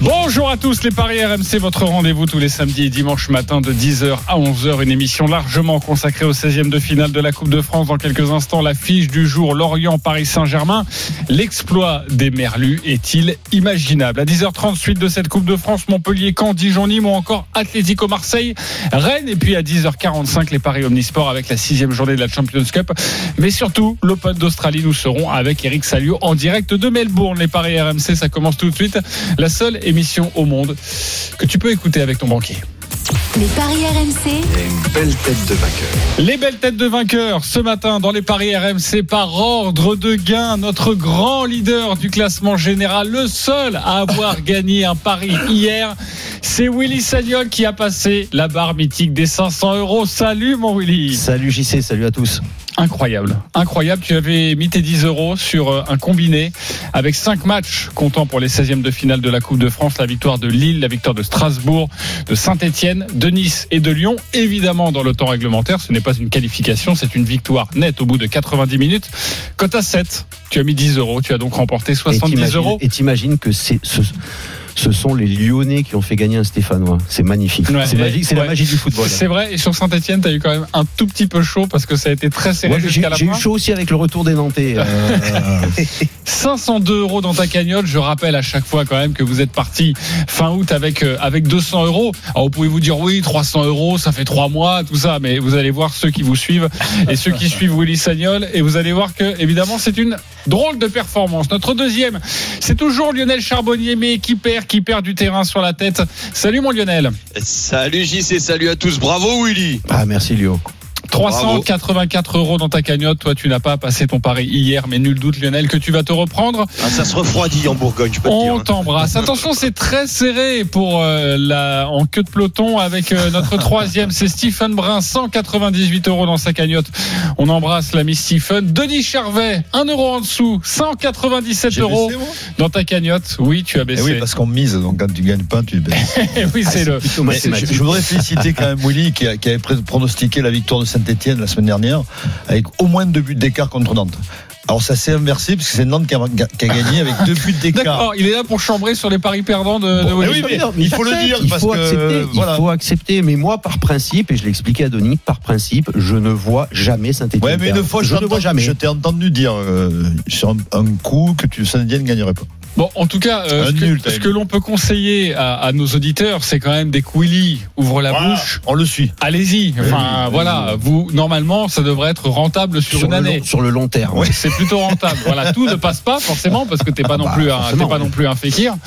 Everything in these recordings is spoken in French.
Bonjour à tous les Paris RMC, votre rendez-vous tous les samedis et dimanches matin de 10h à 11h, une émission largement consacrée au 16e de finale de la Coupe de France. Dans quelques instants, la fiche du jour, Lorient-Paris Saint-Germain. L'exploit des Merlus est-il imaginable? À 10h30, suite de cette Coupe de France, Montpellier, Caen, Dijon, Nîmes ou encore Atlético Marseille, Rennes. Et puis à 10h45, les Paris Omnisport avec la sixième journée de la Champions Cup. Mais surtout, l'Open d'Australie, nous serons avec Eric Salio en direct de Melbourne. Les Paris RMC, ça commence tout de suite. Émission au monde que tu peux écouter avec ton banquier. Les paris RMC. une belle tête de vainqueur. Les belles têtes de vainqueurs ce matin dans les paris RMC par ordre de gain. Notre grand leader du classement général, le seul à avoir gagné un pari hier, c'est Willy Sagnol qui a passé la barre mythique des 500 euros. Salut mon Willy. Salut JC, salut à tous. Incroyable, incroyable. Tu avais mis tes 10 euros sur euh, un combiné avec 5 matchs comptant pour les 16e de finale de la Coupe de France, la victoire de Lille, la victoire de Strasbourg, de Saint-Etienne, de Nice et de Lyon. Évidemment, dans le temps réglementaire, ce n'est pas une qualification, c'est une victoire nette au bout de 90 minutes. Cote à 7, tu as mis 10 euros, tu as donc remporté Et 70 t'imagines- euros. Et t'imagines que c'est ce, ce sont les Lyonnais qui ont fait gagner un Stéphanois. C'est magnifique. Ouais, c'est et- magique, c'est la magie du football. C'est vrai, et sur Saint-Etienne, tu as eu quand même un tout petit peu chaud parce que ça a été très serré jusqu'à la j'ai eu fin. chaud aussi avec le retour des Nantais. euh, 502 euros dans ta cagnotte. Je rappelle à chaque fois quand même que vous êtes parti fin août avec euh, avec 200 euros. Alors vous pouvez vous dire oui, 300 euros, ça fait trois mois, tout ça, mais vous allez voir ceux qui vous suivent et ceux qui suivent Willy Sagnol et vous allez voir que évidemment c'est une drôle de performance. Notre deuxième, c'est toujours Lionel Charbonnier, mais qui perd, qui perd du terrain sur la tête. Salut mon Lionel. Salut JC, salut à tous. Bravo Willy. Ah, merci Lio. 384 euros dans ta cagnotte. Toi, tu n'as pas passé ton pari hier, mais nul doute, Lionel, que tu vas te reprendre. Ah, ça se refroidit en Bourgogne, je peux te dire. On t'embrasse. Attention, c'est très serré pour euh, la en queue de peloton avec euh, notre troisième, c'est Stephen Brun, 198 euros dans sa cagnotte. On embrasse l'ami Stephen. Denis Charvet, 1 euro en dessous, 197 J'ai euros baissé, dans ta cagnotte. Oui, tu as Eh baissé. oui, parce qu'on mise, donc quand tu gagnes pas, tu baisses. Eh oui, c'est le. Je, voudrais féliciter quand même Willy qui, a- qui avait pronostiqué la victoire de Saint-Etienne la semaine dernière avec au moins deux buts d'écart contre Nantes. Alors ça s'est inversé parce que c'est Nantes qui a, qui a gagné avec deux buts d'écart. D'accord, il est là pour chambrer sur les paris perdants de, Bon, eh oui, mais il faut le dire il parce faut que accepter, voilà. il faut accepter. Mais moi, par principe, et je l'ai expliqué à Denis, par principe, je ne vois jamais Saint-Etienne. Ouais, mais une fois, je je, ne vois jamais. je t'ai entendu dire euh, sur un, un coup que tu Saint-Etienne ne gagnerait pas. Bon, en tout cas, euh, ce, que, nul, t'as ce dit. que l'on peut conseiller à, à nos auditeurs, c'est quand même dès que Willy ouvre la Voilà, bouche. on le suit. Allez-y. Enfin, oui, voilà. Vous, normalement, ça devrait être rentable sur, sur, une année. long, sur le long terme. C'est plutôt rentable. Voilà, tout ne passe pas forcément parce que t'es pas non bah, plus un, t'es pas non plus un fékir.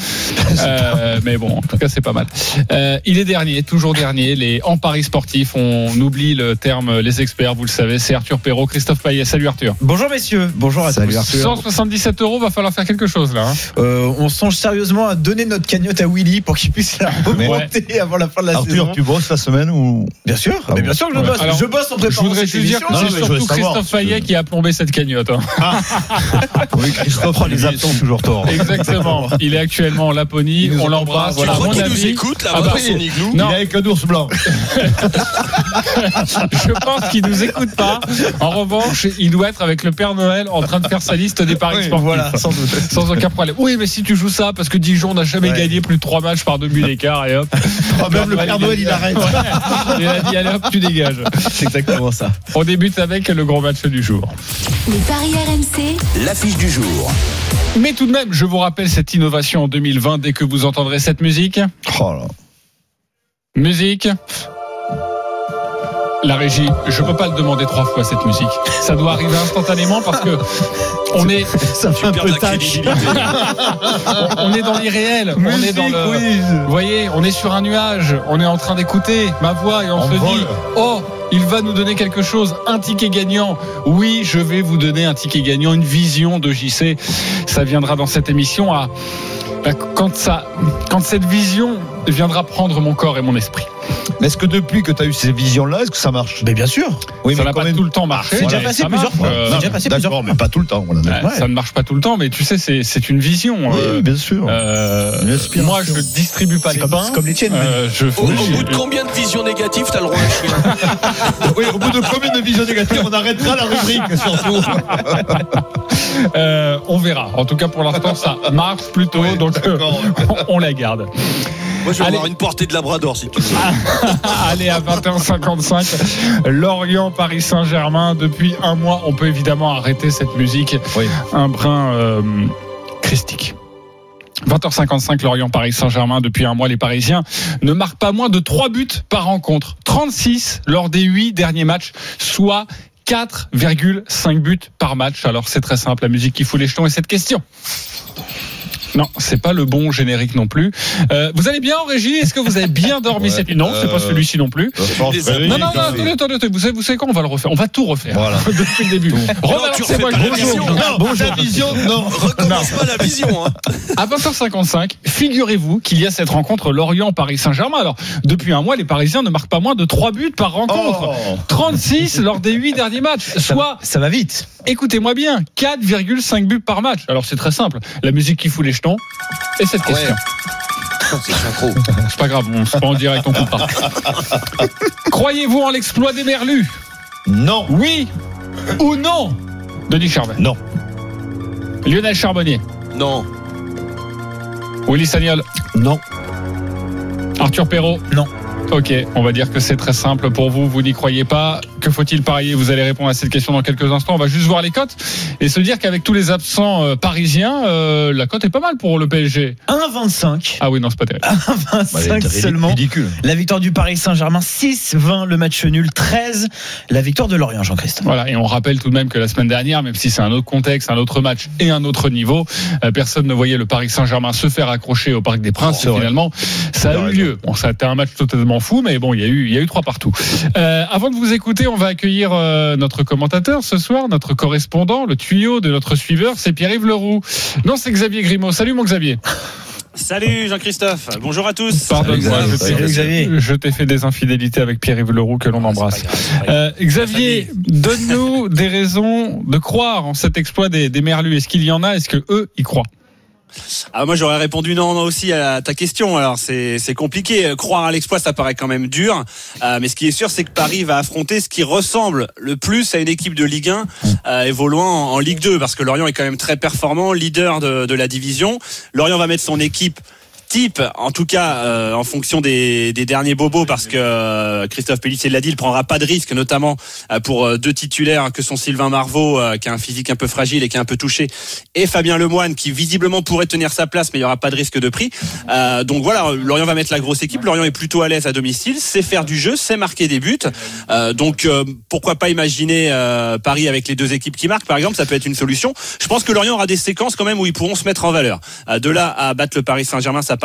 Euh, mais bon, en tout cas, c'est pas mal. Euh, il est dernier, toujours dernier. Les en paris sportifs, on oublie le terme les experts. Vous le savez, c'est Arthur Perrault, Christophe Payet. Salut Arthur. Bonjour messieurs, bonjour à Salut tous. Arthur. 177 euros, va falloir faire quelque chose là. hein. Euh, on songe sérieusement à donner notre cagnotte à Willy pour qu'il puisse la remonter avant la fin de la Arthur, saison. tu bosses la semaine ou Bien sûr, Ah mais bien sûr que je Ouais. bosse. Alors, je bosse en Je préparant voudrais cette juste dire émission. que c'est je surtout Christophe Payet qui a plombé cette cagnotte. hein. Oui, Christophe, les absents toujours tort. Exactement. Il est actuellement en Laponie. On embrasse. l'embrasse. Tu Voilà, mon qu'il nous écoute Ah là-bas bah Il est avec un ours blanc. je pense qu'il nous écoute pas. En revanche, il doit être avec le Père Noël en train de faire sa liste des paris Oui, sportifs. voilà, sans doute. Sans aucun problème. Oui, mais si tu joues ça, parce que Dijon n'a jamais Ouais. gagné plus de trois matchs par deux buts d'écart, et hop. Même le Père Noël, il arrête. Ouais. Il a dit, allez hop, tu dégages. C'est exactement ça. On débute avec le gros match du jour. Les paris RMC. L'affiche du jour. Mais tout de même, je vous rappelle cette innovation en 2020 dès que vous entendrez cette musique. Oh là. Musique. La régie, je peux pas le demander trois fois cette musique. Ça doit arriver instantanément parce que on est, Ça fait un peu tâche. on est dans l'irréel. On est dans le, vous voyez, on est sur un nuage. On est en train d'écouter ma voix et on, On se vole. dit, oh, il va nous donner quelque chose, un ticket gagnant. Oui, je vais vous donner un ticket gagnant, une vision de JC. Ça viendra dans cette émission à, à- quand ça, quand cette vision viendra prendre mon corps et mon esprit. Mais est-ce que depuis que tu as eu ces visions-là, est-ce que ça marche? Mais bien sûr. Oui, ça mais n'a pas même- tout le temps marché. C'est déjà mais passé ça plusieurs marche. fois. Euh, C'est déjà passé plusieurs D'accord, fois. mais pas tout le temps. Voilà. ouais, Ça ne marche pas tout le temps, mais tu sais, c'est c'est une vision. euh, bien sûr. euh, moi, je distribue pas C'est les comme- pains. c'est comme les tiennes, Euh, je, Au, au bout de combien de visions négatives t'as le droit chier Oui, au bout de combien de visions négatives, on arrêtera la rubrique, surtout. Euh, on verra. En tout cas, pour l'instant, ça marche plutôt, donc on la garde. Moi je vais Allez. avoir une portée de Labrador si tu veux. Allez, à 21h55, Lorient, Paris Saint-Germain. Depuis un mois, on peut évidemment arrêter cette musique Oui. un brin euh, christique. 20h55, Lorient, Paris Saint-Germain. Depuis un mois, les Parisiens ne marquent pas moins de 3 buts par rencontre. 36 lors des 8 derniers matchs, soit 4,5 buts par match. Alors c'est très simple, la musique qui fout les jetons et cette question. Non, c'est pas le bon générique non plus. Euh, vous allez bien en régie? Est-ce que vous avez bien dormi Ouais, cette nuit? Non, c'est pas euh, celui-ci non plus. Non, non, non, attendez, attendez, attendez. Vous savez, vous savez quoi? On va le refaire. On va tout refaire. Voilà. Depuis le début. C'est moi bonjour. vision. Non, bonjour. La vision, non. Recommence pas la vision. Hein. À 20h55, figurez-vous qu'il y a cette rencontre Lorient-Paris-Saint-Germain. Alors, depuis un mois, les Parisiens ne marquent pas moins de 3 buts par rencontre. Oh. 36 lors des 8 derniers matchs. Ça, Soit, ça va vite. écoutez-moi bien, 4,5 buts par match. Alors, c'est très simple. La musique qui fout les Et cette Ouais. question. C'est. C'est pas grave, on se prend en direct, on coupera. Croyez-vous en l'exploit des Merlus? Non. Oui ou non? Denis Charvet. Non. Lionel Charbonnier. Non. Willy Sagnol. Non. Arthur Perrault. Non. Ok, on va dire que c'est très simple pour vous, vous n'y croyez pas. Que faut-il parier Vous allez répondre à cette question dans quelques instants. On va juste voir les cotes et se dire qu'avec tous les absents euh, parisiens, euh, la cote est pas mal pour le PSG. 1,25. Ah oui, non, c'est pas terrible. 1,25 seulement. Ridicule. La victoire du Paris Saint-Germain, 6-20 le match nul, 13 la victoire de Lorient, Jean-Christophe. Voilà, et on rappelle tout de même que la semaine dernière, même si c'est un autre contexte, un autre match et un autre niveau, euh, personne ne voyait le Paris Saint-Germain se faire accrocher au Parc des Princes. Vrai. finalement, ça a eu lieu. Bon, ça a été un match totalement fou, mais bon, il y a eu, il y a eu trois partout. Euh, avant de vous écouter, on va accueillir euh, notre commentateur ce soir, notre correspondant, le tuyau de notre suiveur, c'est Pierre-Yves Leroux. Non, c'est Xavier Grimaud. Salut mon Xavier. Salut Jean-Christophe, bonjour à tous. Pardonne-moi, je t'ai- Xavier. je t'ai fait des infidélités avec Pierre-Yves Leroux que l'on embrasse. Pas grave. Euh, Xavier, donne-nous des raisons de croire en cet exploit des, des Merlus. Est-ce qu'il y en a? Est-ce que eux y croient? Ah, moi j'aurais répondu non, non aussi à ta question. Alors c'est c'est compliqué. Croire à l'exploit, ça paraît quand même dur. Euh, mais ce qui est sûr, c'est que Paris va affronter ce qui ressemble le plus à une équipe de Ligue 1 euh, évoluant en, en Ligue 2, parce que Lorient est quand même très performant, leader de, de la division. Lorient va mettre son équipe type, en tout cas euh, en fonction des, des derniers bobos, parce que euh, Christophe Pellissier l'a dit, il prendra pas de risque, notamment euh, pour euh, deux titulaires que sont Sylvain Marvaux, qui a un physique un peu fragile et qui est un peu touché, et Fabien Lemoine, qui visiblement pourrait tenir sa place, mais il y aura pas de risque de prix. Donc voilà, Lorient va mettre la grosse équipe. Lorient est plutôt à l'aise à domicile, c'est faire du jeu, c'est marquer des buts. Donc pourquoi pas imaginer Paris avec les deux équipes qui marquent, par exemple, ça peut être une solution. Je pense que Lorient aura des séquences quand même où ils pourront se mettre en valeur. De là à battre le Paris Saint-Germain, ça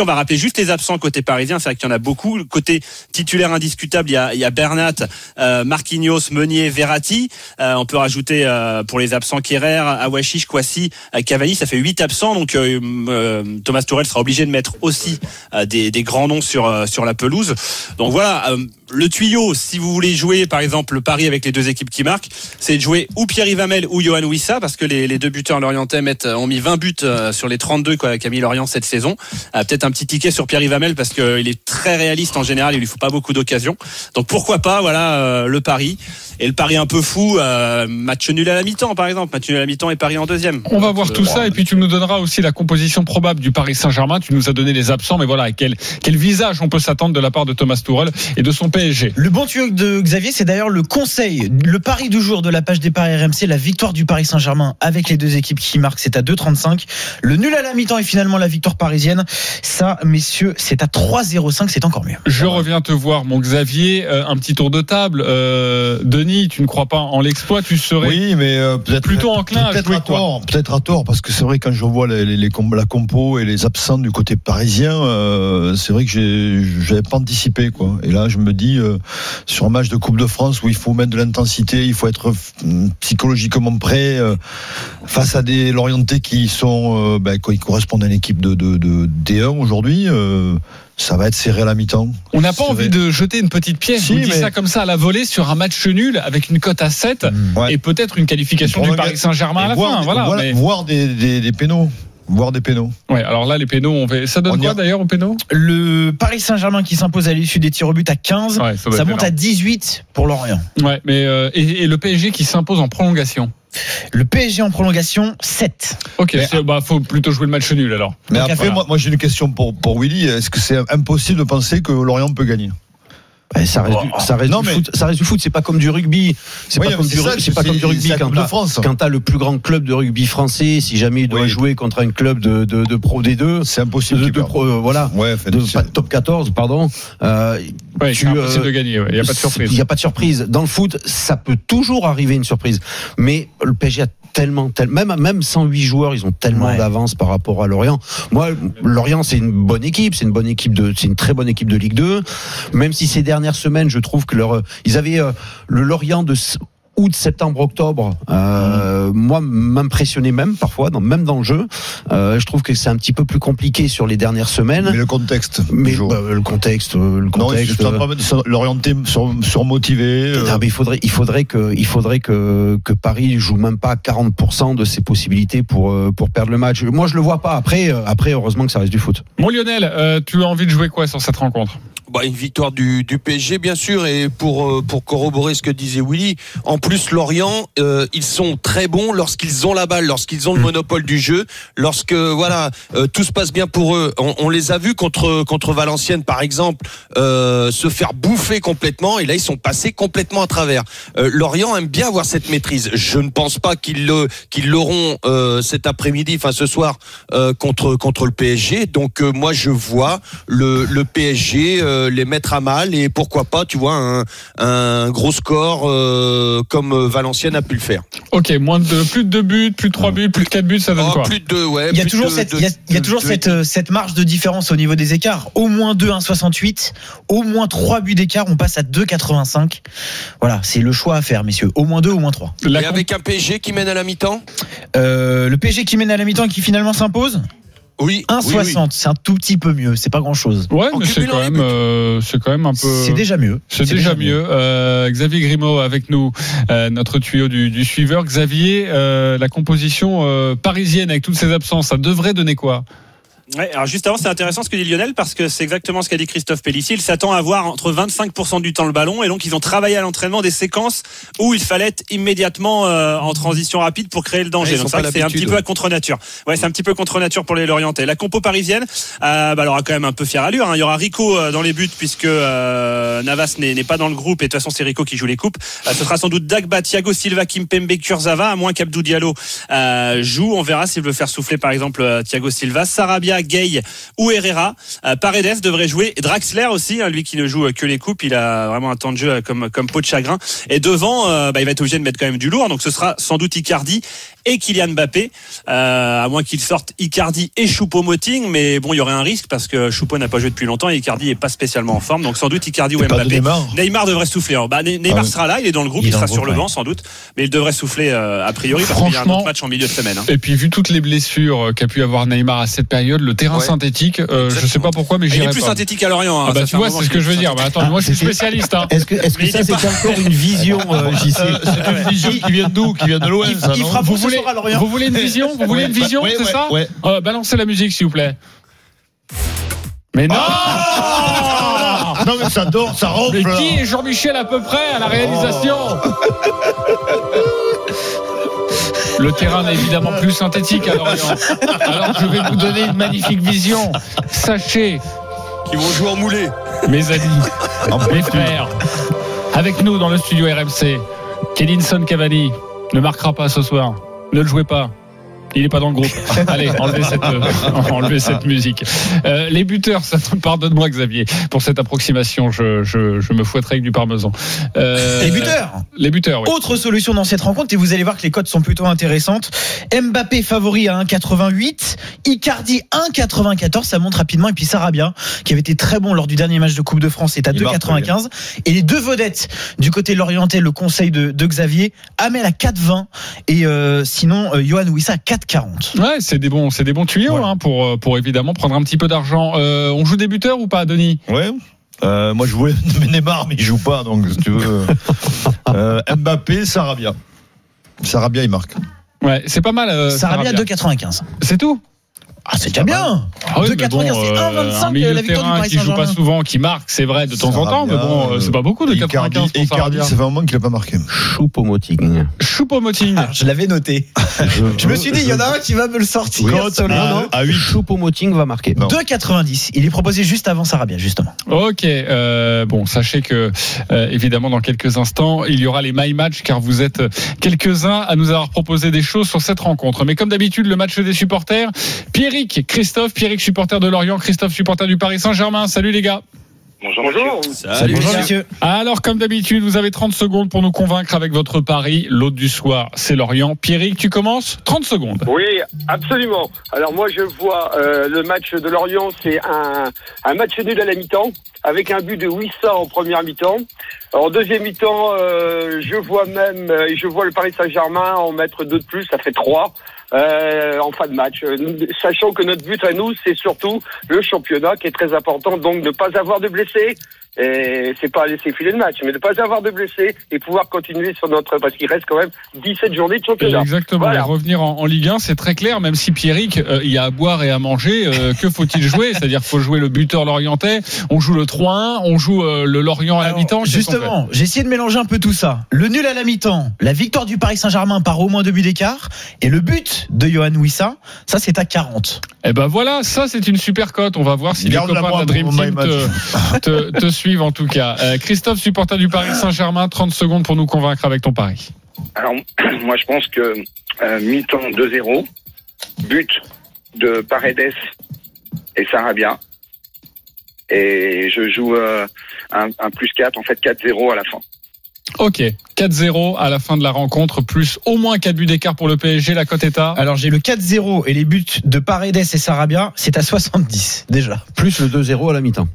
On va rappeler juste les absents côté parisien, c'est vrai qu'il y en a beaucoup. Côté titulaire indiscutable, il y a, il y a Bernat, euh, Marquinhos, Meunier, Verratti. Euh, on peut rajouter euh, pour les absents Kerrer, Awachish, Kwasi, euh, Cavani, ça fait 8 absents. Donc euh, euh, Thomas Tourelle sera obligé de mettre aussi des, des grands noms sur sur la pelouse. Donc voilà, le tuyau, si vous voulez jouer par exemple le pari avec les deux équipes qui marquent, c'est de jouer ou Pierre Hamel ou Johan Wissa parce que les, les deux buteurs lorientais mettent, ont mis 20 buts sur les 32 quoi, qu'a mis Lorient cette saison. Euh, Peut-être un petit ticket sur Pierre Hamel parce qu'il est très réaliste en général, il lui faut pas beaucoup d'occasions. Donc pourquoi pas, voilà euh, le pari et le pari un peu fou, euh, match nul à la mi-temps par exemple, match nul à la mi-temps et pari en deuxième. On va voir Euh, tout ça et puis tu nous donneras aussi la composition probable du Paris Saint-Germain. Tu nous as donné les absents, mais voilà, quel, quel visage on peut s'attendre de la part de Thomas Tuchel et de son PSG. Le bon tuyau de Xavier, c'est d'ailleurs le conseil, le pari du jour de la page des paris RMC, la victoire du Paris Saint-Germain avec les deux équipes qui marquent, c'est à 2,35. Le nul à la mi-temps est finalement la victoire parisienne. Ça, messieurs, c'est à 3,05, c'est encore mieux. Je reviens te voir, mon Xavier. Euh, un petit tour de table. Euh, Denis, tu ne crois pas en l'exploit Tu serais Oui, mais euh, peut-être plutôt enclin à peut-être jouer à quoi tort, peut-être à tort, parce que c'est vrai quand je vois les, les- les com- la compo et les absents du côté parisien, euh, c'est vrai que j'ai, j'avais pas anticipé quoi. Et là, je me dis euh, sur un match de Coupe de France où il faut mettre de l'intensité, il faut être euh, psychologiquement prêt face à des Lorientais qui sont, ben, qui correspondent à une équipe de, de, de D1 aujourd'hui. Ça va être serré à la mi-temps. On n'a pas envie de jeter une petite pièce. Si, mais- ça comme ça à la volée sur un match nul avec une cote à 7 Ouais. et peut-être une qualification du Paris Saint-Germain à la voir, fin. Voilà. voilà, mais- voir des, des, des pénaux. Voir des pénaux. Ouais, alors là, les pénaux, on ça donne On quoi d'ailleurs aux pénaux? Le Paris Saint-Germain qui s'impose à l'issue des tirs au but à 15. Ouais, doit Ça monte à énorme. 18 pour Lorient. Ouais, mais euh, et, et le PSG qui s'impose en prolongation. Le PSG en prolongation, 7. Ok, c'est- bah faut plutôt jouer le match nul alors. Mais Donc, après, voilà. moi, moi j'ai une question pour, pour Willy. Est-ce que c'est impossible de penser que Lorient peut gagner? Ouais, ça reste, du, ça reste Non, du mais- foot. Ça reste du foot. C'est pas comme du rugby. C'est Oui, pas, comme du, ça, c'est pas comme du rugby quand t'as- France. quand t'as le plus grand club de rugby français. Si jamais il doit Oui. jouer contre un club de, de, de Pro D2, C'est impossible. de, de pro, euh, voilà, Ouais, fait, de, pas top 14, pardon. Euh, Ouais, tu, c'est impossible euh, de gagner. Il n'y a pas de surprise. Il n'y a pas de surprise. Dans le foot, ça peut toujours arriver une surprise. Mais le PSG a tellement, tel- même, même 108 joueurs, ils ont tellement Ouais. d'avance par rapport à Lorient. Moi, Lorient, c'est une bonne équipe. C'est une bonne équipe de, c'est une très bonne équipe de Ligue 2. Même si ces dernières semaines, je trouve que leur, ils avaient euh, le Lorient de août, septembre, octobre, euh, moi m'impressionnait même parfois, dans, même dans le jeu. Euh, je trouve que c'est un petit peu plus compliqué sur les dernières semaines. Mais le contexte. Mais bah, le contexte, euh, le contexte. se- l'orienter sur, surmotivé. euh, Non, mais il faudrait, il faudrait que, il faudrait que, que Paris joue même pas 40% de ses possibilités pour, euh, pour perdre le match. Moi, je le vois pas. Après, euh, après, heureusement que ça reste du foot. Bon Lionel, euh, tu as envie de jouer quoi sur cette rencontre? Bah, une victoire du, du PSG, bien sûr, et pour, euh, pour corroborer ce que disait Willy, en plus, Lorient, euh, ils sont très bons lorsqu'ils ont la balle, lorsqu'ils ont le monopole du jeu, lorsque voilà euh, tout se passe bien pour eux. On, on les a vus contre, contre Valenciennes, par exemple, euh, se faire bouffer complètement, et là, ils sont passés complètement à travers. Euh, Lorient aime bien avoir cette maîtrise. Je ne pense pas qu'ils le, qu'ils l'auront euh, cet après-midi, enfin ce soir, euh, contre, contre le PSG. Donc, euh, moi, je vois le, le PSG euh, les mettre à mal et pourquoi pas, tu vois, un, un gros score euh, comme Valenciennes a pu le faire. Ok, moins de plus de 2 buts, plus de 3 buts, plus de 4 buts, ça donne Oh, quoi plus de deux, ouais. Il y a toujours de- cette, de- il y a, il y a de- toujours de- cette, euh, cette marge de différence au niveau des écarts. Au moins 2, 1,68. Au moins 3 buts d'écart, on passe à 2,85. Voilà, c'est le choix à faire, messieurs. Au moins 2, au moins 3. La Et avec un PSG qui mène à la mi-temps? Euh, le PSG qui mène à la mi-temps et qui finalement s'impose? Oui. 1,60. C'est un tout petit peu mieux. C'est pas grand chose. Ouais, En mais c'est quand même, euh, c'est quand même un peu. C'est déjà mieux. C'est déjà mieux. Euh, Xavier Grimaud avec nous, euh, notre tuyau du, du suiveur. Xavier, euh, la composition euh, parisienne avec toutes ces absences, ça devrait donner quoi? Ouais, alors juste avant, c'est intéressant ce que dit Lionel parce que c'est exactement ce qu'a dit Christophe Pellissier. Il s'attend à avoir entre 25% du temps le ballon et donc ils ont travaillé à l'entraînement des séquences où il fallait être immédiatement euh, en transition rapide pour créer le danger. Ouais, donc ont c'est vrai pas que c'est un petit peu à contre nature. Ouais, c'est un petit peu contre nature pour les Lorientais. La compo parisienne, euh, bah, elle aura quand même un peu fière allure. hein. Il y aura Rico euh, dans les buts puisque euh, Navas n'est pas dans le groupe et de toute façon c'est Rico qui joue les coupes. Euh, ce sera sans doute Dagba, Thiago Silva, Kimpembe, Kurzawa, à moins qu'Abdou Diallo euh, joue. On verra s'il veut faire souffler par exemple Thiago Silva, Sarabia, Gay ou Herrera. Euh, Paredes devrait jouer. Draxler aussi, hein, lui qui ne joue que les coupes, il a vraiment un temps de jeu euh, comme comme peau de chagrin. Et devant, euh, bah, il va être obligé de mettre quand même du lourd. Donc ce sera sans doute Icardi et Kylian Mbappé, euh, à moins qu'il sorte Icardi et Choupo-Moting. Mais bon, il y aurait un risque parce que Choupo n'a pas joué depuis longtemps et Icardi est pas spécialement en forme. Donc sans doute Icardi ou pas de Mbappé. Neymar devrait souffler. Bah, Ne- Neymar Ah oui. sera là, il est dans le groupe, Il est il, sera sur le ouais. banc sans doute, mais il devrait souffler euh, a priori parce qu'il y a un Franchement- autre match en milieu de semaine. hein. Et puis vu toutes les blessures euh, qu'a pu avoir Neymar à cette période, le terrain Ouais. synthétique, euh, je sais pas pourquoi, mais Et il j'irai est plus pas. synthétique à Lorient. hein. Ah bah tu vois, c'est ce que je veux est dire. Mais attends, moi je suis c'était- spécialiste. Hein. Est-ce que, est-ce que Mais il ça, est c'est pas- encore une vision, JC C'est une vision qui vient d'où Qui vient de l'OM, il Vous ce voulez, soir à Lorient. vous voulez une vision Vous voulez une vision, ouais, c'est ouais, ça ouais. Euh, Balancez la musique s'il vous plaît. Mais non Ah Non, mais ça dort, ça Mais ronfle. qui est Jean-Michel à peu près à la réalisation Le terrain n'est évidemment plus synthétique à Lorient. Alors je vais vous donner une magnifique vision. Sachez, Qui vont jouer en moulé. mes amis, mes frères, avec nous dans le studio RMC, Kedinson Cavani ne marquera pas ce soir. Ne le jouez pas. Il n'est pas dans le groupe. Allez, enlevez cette, euh, enlevez cette musique. Euh, les buteurs, ça- pardonne-moi Xavier pour cette approximation. Je, je, je me fouetterai avec du parmesan. Euh, Les buteurs. Les buteurs, oui. Autre solution dans cette rencontre, et vous allez voir que les cotes sont plutôt intéressantes. Mbappé favori à 1,88, Icardi 1,94, ça monte rapidement, et puis Sarabia, qui avait été très bon lors du dernier match de Coupe de France, est à Il marque, 2,95. Et les deux vedettes du côté lorientais, le conseil de, de Xavier, Amel à 4,20, et euh, sinon, euh, Johan Wissa à 4,50. 4,40. Ouais, c'est des bons, c'est des bons tuyaux Voilà. hein, pour euh, pour évidemment prendre un petit peu d'argent. Euh, on joue des buteurs ou pas, Denis? Ouais. Euh, moi, je voulais Neymar, mais il joue pas, donc si tu veux. Euh, Mbappé, Sarabia. Sarabia, il marque. Ouais, c'est pas mal. euh, Sarabia Sarabia. 2,95. C'est tout? Ah, c'est déjà bien. Ah oui, 2,95, mais bon, c'est euh, 1,25 un milieu la de victoire du terrain Paris qui joue pas souvent, qui marque, c'est vrai de temps en temps, mais bon, euh, c'est pas beaucoup de Icardi, 95 pour Icardi, Sarabia. ça fait un moment qu'il a pas marqué. Choupo-Moting. Choupo-Moting. Ah, je l'avais noté. Je me suis dit, il y en a un qui va me le sortir. Oui, à- Non, non. à 8. Choupo-Moting va marquer. Non. 2,90. Il est proposé juste avant Sarabia, justement. Ok, euh, bon, sachez que euh, évidemment dans quelques instants il y aura les my match car vous êtes quelques-uns à nous avoir proposé des choses sur cette rencontre. Mais comme d'habitude, le match des supporters. Pierrick, Christophe, Pierrick supporter de Lorient, Christophe supporter du Paris Saint-Germain. Salut les gars. Bonjour. Bonjour. Salut, Bonjour. Alors comme d'habitude, vous avez 30 secondes pour nous convaincre avec votre pari. L'autre du soir, c'est Lorient. Pierrick, tu commences 30 secondes. Oui, absolument. Alors moi je vois euh, le match de Lorient, c'est un, un match nul à la mi-temps, avec un but de Wissa en première mi-temps. En deuxième mi-temps, euh, je vois même, euh, je vois le Paris Saint-Germain en mettre deux de plus, ça fait trois. Euh, en fin de match, Euh, sachant que notre but à nous, c'est surtout le championnat qui est très important, donc ne pas avoir de blessés, et c'est pas laisser filer le match, mais ne pas avoir de blessés et pouvoir continuer sur notre, parce qu'il reste quand même 17 journées de championnat. Exactement. Voilà. Et revenir en, en Ligue 1, c'est très clair. Même si Pierrick, euh, il y a à boire et à manger, euh, que faut-il jouer? C'est-à-dire qu'il faut jouer le buteur lorientais. On joue le 3-1, on joue euh, le Lorient à la mi-temps. Justement, j'ai essayé de mélanger un peu tout ça. Le nul à la mi-temps, la victoire du Paris Saint-Germain par au moins deux buts d'écart, et le but de Johan Wissa, ça c'est à 40. Eh ben voilà, ça c'est une super cote. On va voir si les copains de la Dream Team te, te suivent en tout cas. Euh, Christophe, supporter du Paris Saint-Germain, 30 secondes pour nous convaincre avec ton pari. Alors, moi, je pense que euh, mi-temps 2-0, but de Paredes et Sarabia. Et je joue euh, un, un plus 4, en fait 4-0 à la fin. Ok, 4-0 à la fin de la rencontre, plus au moins 4 buts d'écart pour le PSG. La cote est à Alors j'ai le 4-0 et les buts de Paredes et Sarabia, c'est à 70 déjà. Plus le 2-0 à la mi-temps.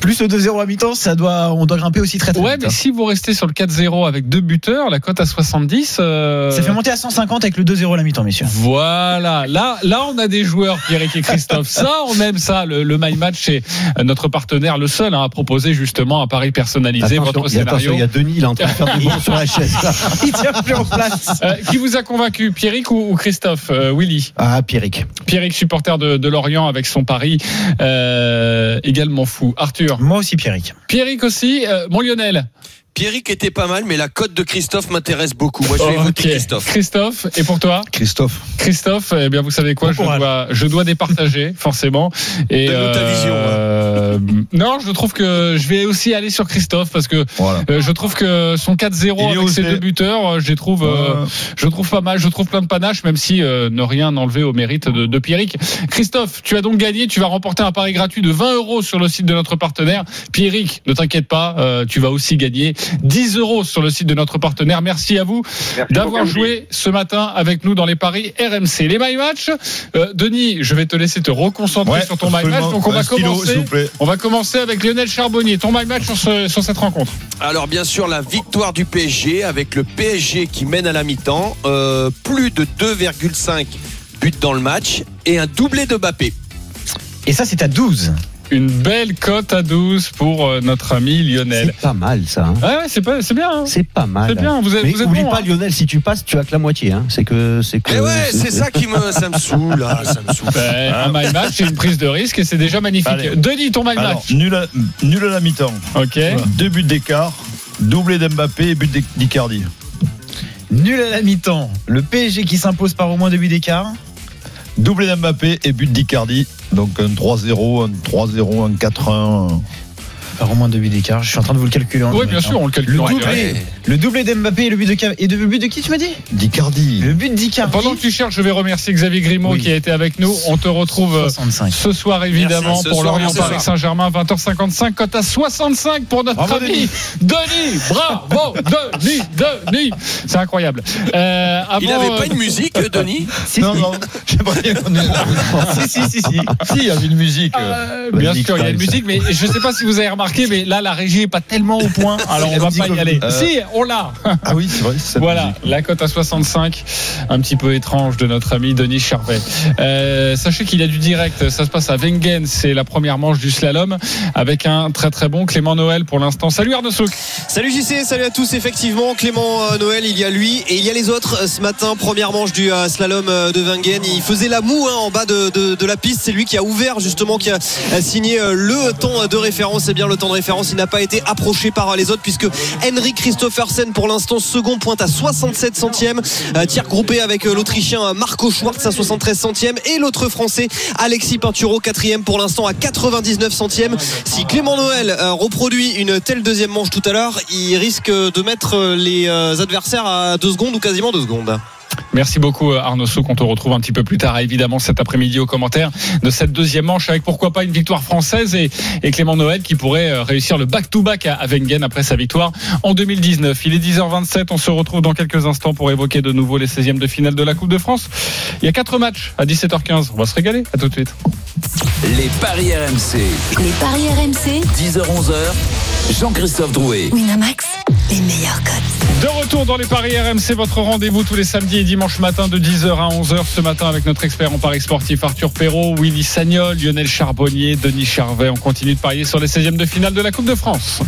Plus le 2-0 à mi-temps, ça doit, on doit grimper aussi très très Ouais, vite. mais hein. si vous restez sur le 4-0 avec deux buteurs, la cote à 70. euh, Ça fait monter à 150 avec le 2-0 à la mi-temps, messieurs. Voilà, là, là, on a des joueurs, Pierrick et Christophe. Ça, on aime ça. Le, le My Match, c'est notre partenaire, le seul hein, à proposer justement un pari personnalisé. Attention, votre il y a- attention, scénario. il y a Denis, il est en train de faire des bons sur la chaise. Il tient plus en place. Euh, qui vous a convaincu, Pierrick ou, ou Christophe Euh, Willy? Ah, Pierrick. Pierrick, supporter de, de Lorient avec son pari euh, également fou. Arthur Moi aussi, Pierrick. Pierrick aussi. Euh, mon Lionel Pierrick était pas mal, mais la cote de Christophe m'intéresse beaucoup. Moi, je vais Ok. voter Christophe. Christophe, et pour toi Christophe. Christophe, eh bien vous savez quoi, Bon je dois, je dois départager forcément. Et Donne-nous ta vision, euh, non, je trouve que je vais aussi aller sur Christophe parce que Voilà. euh, je trouve que son 4-0 Il est avec ses deux buteurs, euh, je les trouve, euh, Ouais. je trouve pas mal, je trouve plein de panache, même si euh, ne rien enlever au mérite de, de Pierrick. Christophe, tu as donc gagné, tu vas remporter un pari gratuit de 20 euros sur le site de notre partenaire. Pierrick, ne t'inquiète pas, euh, tu vas aussi gagner 10 euros sur le site de notre partenaire. Merci à vous d'avoir joué ce matin avec nous dans les paris RMC. Les My Match, euh, Denis, je vais te laisser te reconcentrer Ouais, sur ton My Match. Donc on va commencer. vous plaît. On va commencer avec Lionel Charbonnier. Ton My Match sur, ce- sur cette rencontre. Alors bien sûr la victoire du PSG avec le PSG qui mène à la mi-temps, euh, plus de 2,5 buts dans le match et un doublé de Mbappé. Et ça, c'est à 12. Une belle cote à 12 pour euh, notre ami Lionel. C'est pas mal, ça. hein. Ouais, c'est pas, c'est bien. hein. C'est pas mal. C'est bien. Vous êtes, Mais vous êtes oublie bon, pas, hein. Lionel, si tu passes, tu as que la moitié. Hein. C'est que, c'est que. Et ouais, c'est ça qui me, ça me saoule là, ça me saoule. Ben, un My Match, c'est une prise de risque et c'est déjà magnifique. Allez. Denis, ton My Alors, Match. nul à, nul à la mi-temps. Ok. Deux buts d'écart. Doublé d'Mbappé et but d'I- d'Icardi. Nul à la mi-temps. Le PSG qui s'impose par au moins deux buts d'écart. Doublé d'Mbappé et but d'Icardi. Donc un 3-0, un 3-0, un 4-1. Par au moins deux buts d'écart. Je suis en train de vous le calculer. en Oui, bien hein. sûr, on le calcule. Le doublé. Le doublé d'Mbappé et le but de et de- le but de qui tu m'as dit D'Icardi. Le but d'Icardi. Pendant que tu cherches, je vais remercier Xavier Grimaud Oui. qui a été avec nous. On te retrouve euh, 65. ce soir évidemment Merci, ce pour soir, Lorient Paris. Saint-Germain 20h55 cote à 65 pour notre Bravo, ami Denis. Bravo Denis Denis c'est incroyable euh, avant, Il n'avait pas euh, une musique, Denis Si, Non, non, si, si, si, si. Si, il y avait une musique. euh, bien sûr il y a une musique mais je ne sais pas si vous avez remarqué mais là, la régie est pas tellement au point. Alors, on va pas y aller. Euh, Si, on l'a. Ah oui, c'est vrai. c'est cette Voilà, la cote à 65, un petit peu étrange de notre ami Denis Charvet. Euh, sachez qu'il y a du direct, ça se passe à Wengen, c'est la première manche du slalom, avec un très très bon Clément Noël pour l'instant. Salut Arnaud Souk. Salut JC, salut à tous. Effectivement, Clément euh, Noël, il y a lui et il y a les autres. Euh, Ce matin, première manche du slalom de Wengen. Il faisait la moue hein, en bas de, de- de la piste. C'est lui qui a ouvert justement, qui a signé le temps de référence. C'est bien le temps de référence. Il n'a pas été approché par les autres puisque Henrik Pour l'instant second pointe à 67 centièmes. Euh, Tir groupé avec euh, l'Autrichien euh, Marco Schwartz à 73 centièmes et l'autre Français Alexis Pinturo quatrième pour l'instant à 99 centièmes. Si Clément Noël reproduit une telle deuxième manche tout à l'heure, il risque de mettre les adversaires à deux secondes ou quasiment deux secondes. Merci beaucoup euh, Arnaud Souk. On te retrouve un petit peu plus tard, évidemment, cet après-midi au commentaire de cette deuxième manche avec pourquoi pas une victoire française et, et Clément Noël qui pourrait euh, réussir le back-to-back à, à Wengen après sa victoire en 2019. Il est 10h27. On se retrouve dans quelques instants pour évoquer de nouveau les 16e de finale de la Coupe de France. Il y a quatre matchs à 17h15. On va se régaler. À tout de suite. Les paris RMC. Les paris RMC. 10h-11h. Jean-Christophe Drouet. Winamax, les meilleurs cotes. De retour dans les paris RMC, votre rendez-vous tous les samedis et dimanches matin de 10h à 11h. Ce matin avec notre expert en paris sportif Arthur Perrault, Willy Sagnol, Lionel Charbonnier, Denis Charvet. On continue de parier sur les 16e de finale de la Coupe de France.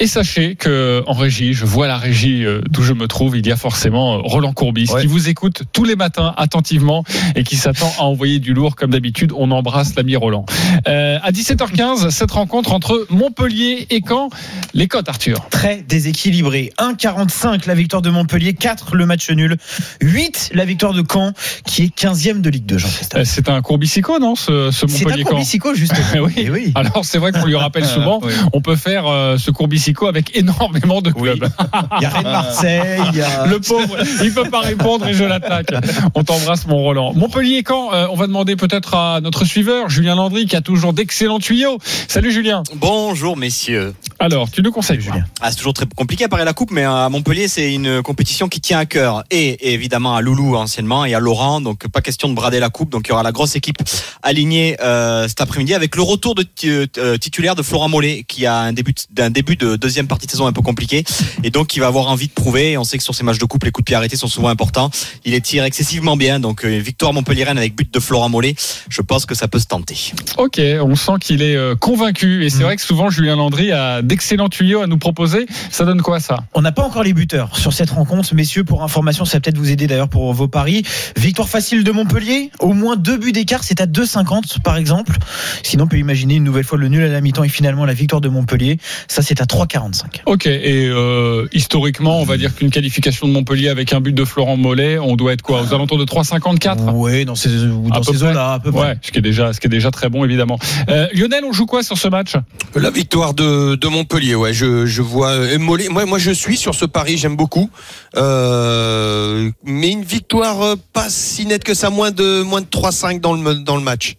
Et sachez que en régie, je vois la régie euh, d'où je me trouve, il y a forcément euh, Roland Courbis Ouais. qui vous écoute tous les matins attentivement et qui s'attend à envoyer du lourd comme d'habitude. On embrasse l'ami Roland. Euh, à 17h15, cette rencontre entre Montpellier et Caen. Les cotes, Arthur. Très déséquilibré. 1,45 la victoire de Montpellier, 4 le match nul, 8 la victoire de Caen, qui est 15e de Ligue 2, Jean-Christophe. Euh, C'est un Courbisico, non, ce, ce C'est un Montpellier-Caen Courbisico, justement. oui. Eh oui. Alors c'est vrai qu'on lui rappelle souvent, Oui. on peut faire euh, ce Courbisico avec énormément de clubs. Il y a Rennes Marseille, il y a. Le pauvre, il peut pas répondre et je l'attaque. On t'embrasse mon Roland. Montpellier quand on va demander peut-être à notre suiveur Julien Landry qui a toujours d'excellents tuyaux. Salut Julien. Bonjour messieurs. Alors, tu nous conseilles Julien. Ah, c'est toujours très compliqué à parier la coupe, mais à Montpellier, c'est une compétition qui tient à cœur. Et, évidemment à Loulou anciennement et à Laurent, donc pas question de brader la coupe. Donc il y aura la grosse équipe alignée euh, cet après-midi avec le retour de euh, titulaire de Florent Mollet, qui a un début, d'un début de deuxième partie de saison un peu compliqué, et donc il va avoir envie de prouver. Et on sait que sur ces matchs de coupe, les coups de pied arrêtés sont souvent importants. Il les tire excessivement bien, donc euh, victoire montpelliéraine avec but de Florent Mollet. Je pense que ça peut se tenter. Ok, on sent qu'il est euh, convaincu et c'est vrai que souvent Julien Landry a d'excellents tuyaux à nous proposer. Ça donne quoi ça? On n'a pas encore les buteurs sur cette rencontre, messieurs. Pour information, ça va peut-être vous aider d'ailleurs pour vos paris. Victoire facile de Montpellier, au moins deux buts d'écart, c'est à 2,50 par exemple. Sinon, on peut imaginer une nouvelle fois le nul à la mi-temps et finalement la victoire de Montpellier. Ça, c'est à 3,45. Ok, et euh, historiquement, on va dire qu'une qualification de Montpellier avec un but de Florent Mollet, on doit être quoi Aux alentours de 3,54 Oui, dans ces, dans peu ces près. eaux-là, à peu près. Ouais, ce qui est déjà, ce qui est déjà très bon évidemment. Euh, Lionel, on joue quoi sur ce match? La victoire de, de Montpellier, ouais, je, je vois euh, Mollet. Moi, moi, je suis sur ce pari, j'aime beaucoup. Euh, mais une victoire euh, pas si nette que ça, moins de moins de 3-5 dans le dans le match.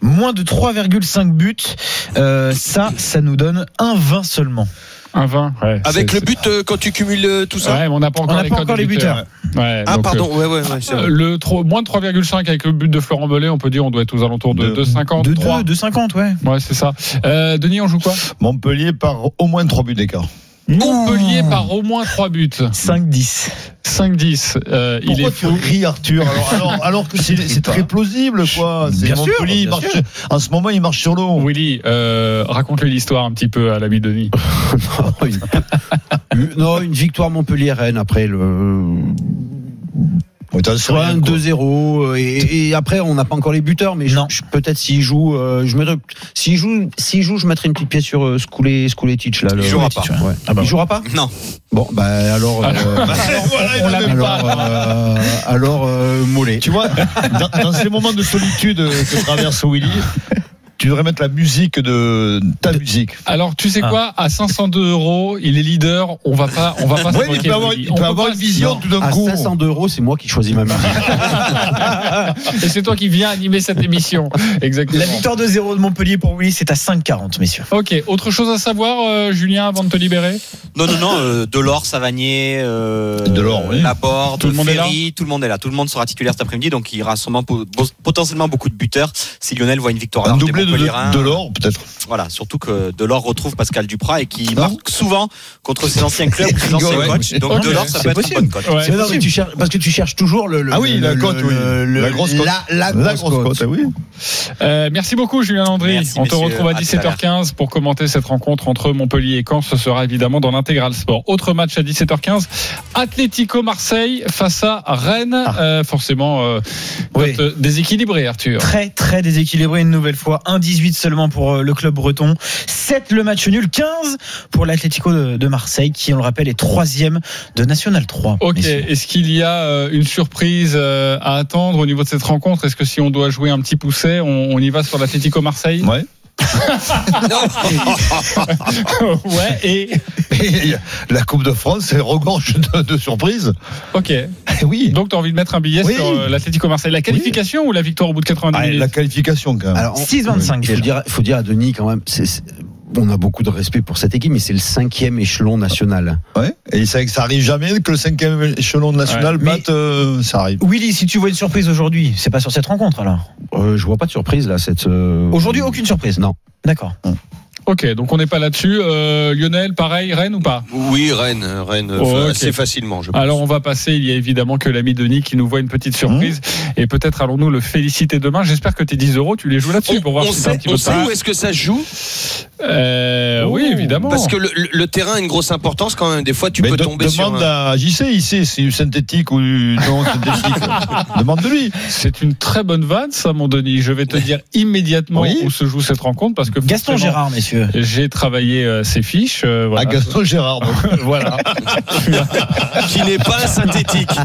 Moins de 3,5 buts, euh, ça, ça nous donne un 20 seulement. Un 20 ouais, Avec le but euh, quand tu cumules euh, tout ça. Ouais, mais on n'a pas On encore les pas codes encore des les buteurs. Ouais, ah donc, pardon, ouais ouais, ouais c'est vrai. le trop- moins de 3,5 avec le but de Florent Mollet, on peut dire on doit être aux alentours de, De- 2,50. De 3. 2, de 50, ouais. Ouais, c'est ça. Euh, Denis, on joue quoi? Montpellier par au moins 3 buts d'écart. Montpellier par au moins 3 buts. 5-10. 5-10. Euh, il Pourquoi est tu fou. ris, Arthur alors, alors, alors que c'est très plausible, quoi. C'est Bien sûr, Montpellier, il bien marche- sûr. en ce moment, il marche sur l'eau. Willy, euh, raconte-lui l'histoire un petit peu à l'ami Denis. Une- non, une victoire Montpellier-Rennes après le. Soit rien, un quoi. 2-0 euh, et, et après on n'a pas encore les buteurs mais je- Non. je- peut-être s'il joue euh, je mettrais s'il joue s'il joue je mettrais une petite pièce sur euh, là le- jouera pas. Ouais. Ah bah il jouera pas Non. bon bah alors euh, on l'a même alors euh, alors euh, Mollet Tu vois, dans, dans ces moments de solitude que traverse Willy, tu devrais mettre la musique de ta musique. Alors, tu sais Ah. quoi? À 502 euros, il est leader. On va pas, on va pas se Ouais, il peut avoir, il peut avoir une vision tout d'un à coup. 502 euros c'est moi qui choisis ma musique Et c'est toi qui viens animer cette émission. Exactement. La victoire de 0 de Montpellier pour Willy, c'est à 5,40, messieurs. Ok. Autre chose à savoir, euh, Julien, avant de te libérer? Non, non, non, euh, Delors, Savanier, euh, Delors, oui. Laborde, Tout le monde est Ferry, tout le monde est là. Tout le monde sera titulaire cet après-midi, donc il y aura sûrement po- po- potentiellement beaucoup de buteurs si Lionel voit une victoire. Un doublé de Montpelliérain. de l'or, peut-être. Voilà, surtout que Delors retrouve Pascal Duprat et qui marque souvent contre ses anciens clubs, ses anciens ouais. coachs. Donc Delors, ça c'est peut être possible. une bonne cote. Ouais. Mais non, mais tu cherches, parce que tu cherches toujours le, le- Ah oui, le- la le- cote, oui. le- le- La grosse cote. La, la La grosse cote. oui. Euh, merci beaucoup Julien Landry. Merci, On te retrouve à À tout à l'heure. 17h15 pour commenter cette rencontre entre Montpellier et Caen. Ce sera évidemment dans l'intégral sport. Autre match à 17h15. Atlético Marseille face à Rennes. Euh, forcément, euh, Oui. euh, déséquilibré Arthur. Très très déséquilibré une nouvelle fois. 1-18 seulement pour euh, le club breton. 7 le match nul. 15 pour l'Atlético de, Marseille qui, on le rappelle, est troisième de National 3. Ok, est-ce qu'il y a euh, une surprise euh, à attendre au niveau de cette rencontre? Est-ce que si on doit jouer un petit pousset, on, on y va sur l'Atlético Marseille? Ouais. Ouais, et Et la Coupe de France, c'est regorge de, de surprises. ok. Oui. Donc tu as envie de mettre un billet Oui. sur euh, l'Atlético Marseille. La qualification ou la victoire au bout de 90 Ah, minutes la qualification, quand même. Alors, 6-25 Il faut dire, faut dire à Denis quand même, on a beaucoup de respect pour cette équipe, mais c'est le cinquième échelon national. Ouais. Et ça, ça arrive jamais que le cinquième échelon national Ouais, mais- batte, euh, ça arrive. Willy, si tu vois une surprise aujourd'hui, c'est pas sur cette rencontre alors Euh, je vois pas de surprise là. Cette euh, Aujourd'hui, aucune surprise Non. D'accord. Ok, donc on n'est pas là-dessus. Euh, Lionel, pareil, Rennes ou pas? Oui, Rennes, Rennes, Oh, assez facilement, je pense. Alors on va passer, il y a évidemment que l'ami Denis qui nous voit une petite surprise et peut-être allons-nous le féliciter demain. J'espère que tes 10 euros, tu les joues là-dessus pour voir on si c'est un sait, petit on peu sait où est-ce que ça se joue? Euh, Oui, évidemment. Parce que le, le- le terrain a une grosse importance quand même. Des fois, tu Mais peux de- tomber sur. demande un- à JC, il sait si c'est synthétique ou non synthétique. demande de lui. C'est une très bonne vanne, ça, mon Denis. Je vais te dire immédiatement Oui. où se joue cette rencontre parce que Gaston forcément, Gérard, messieurs. J'ai travaillé euh, ces fiches. euh, voilà. À Gaston Gérard. donc. voilà. qui n'est pas synthétique.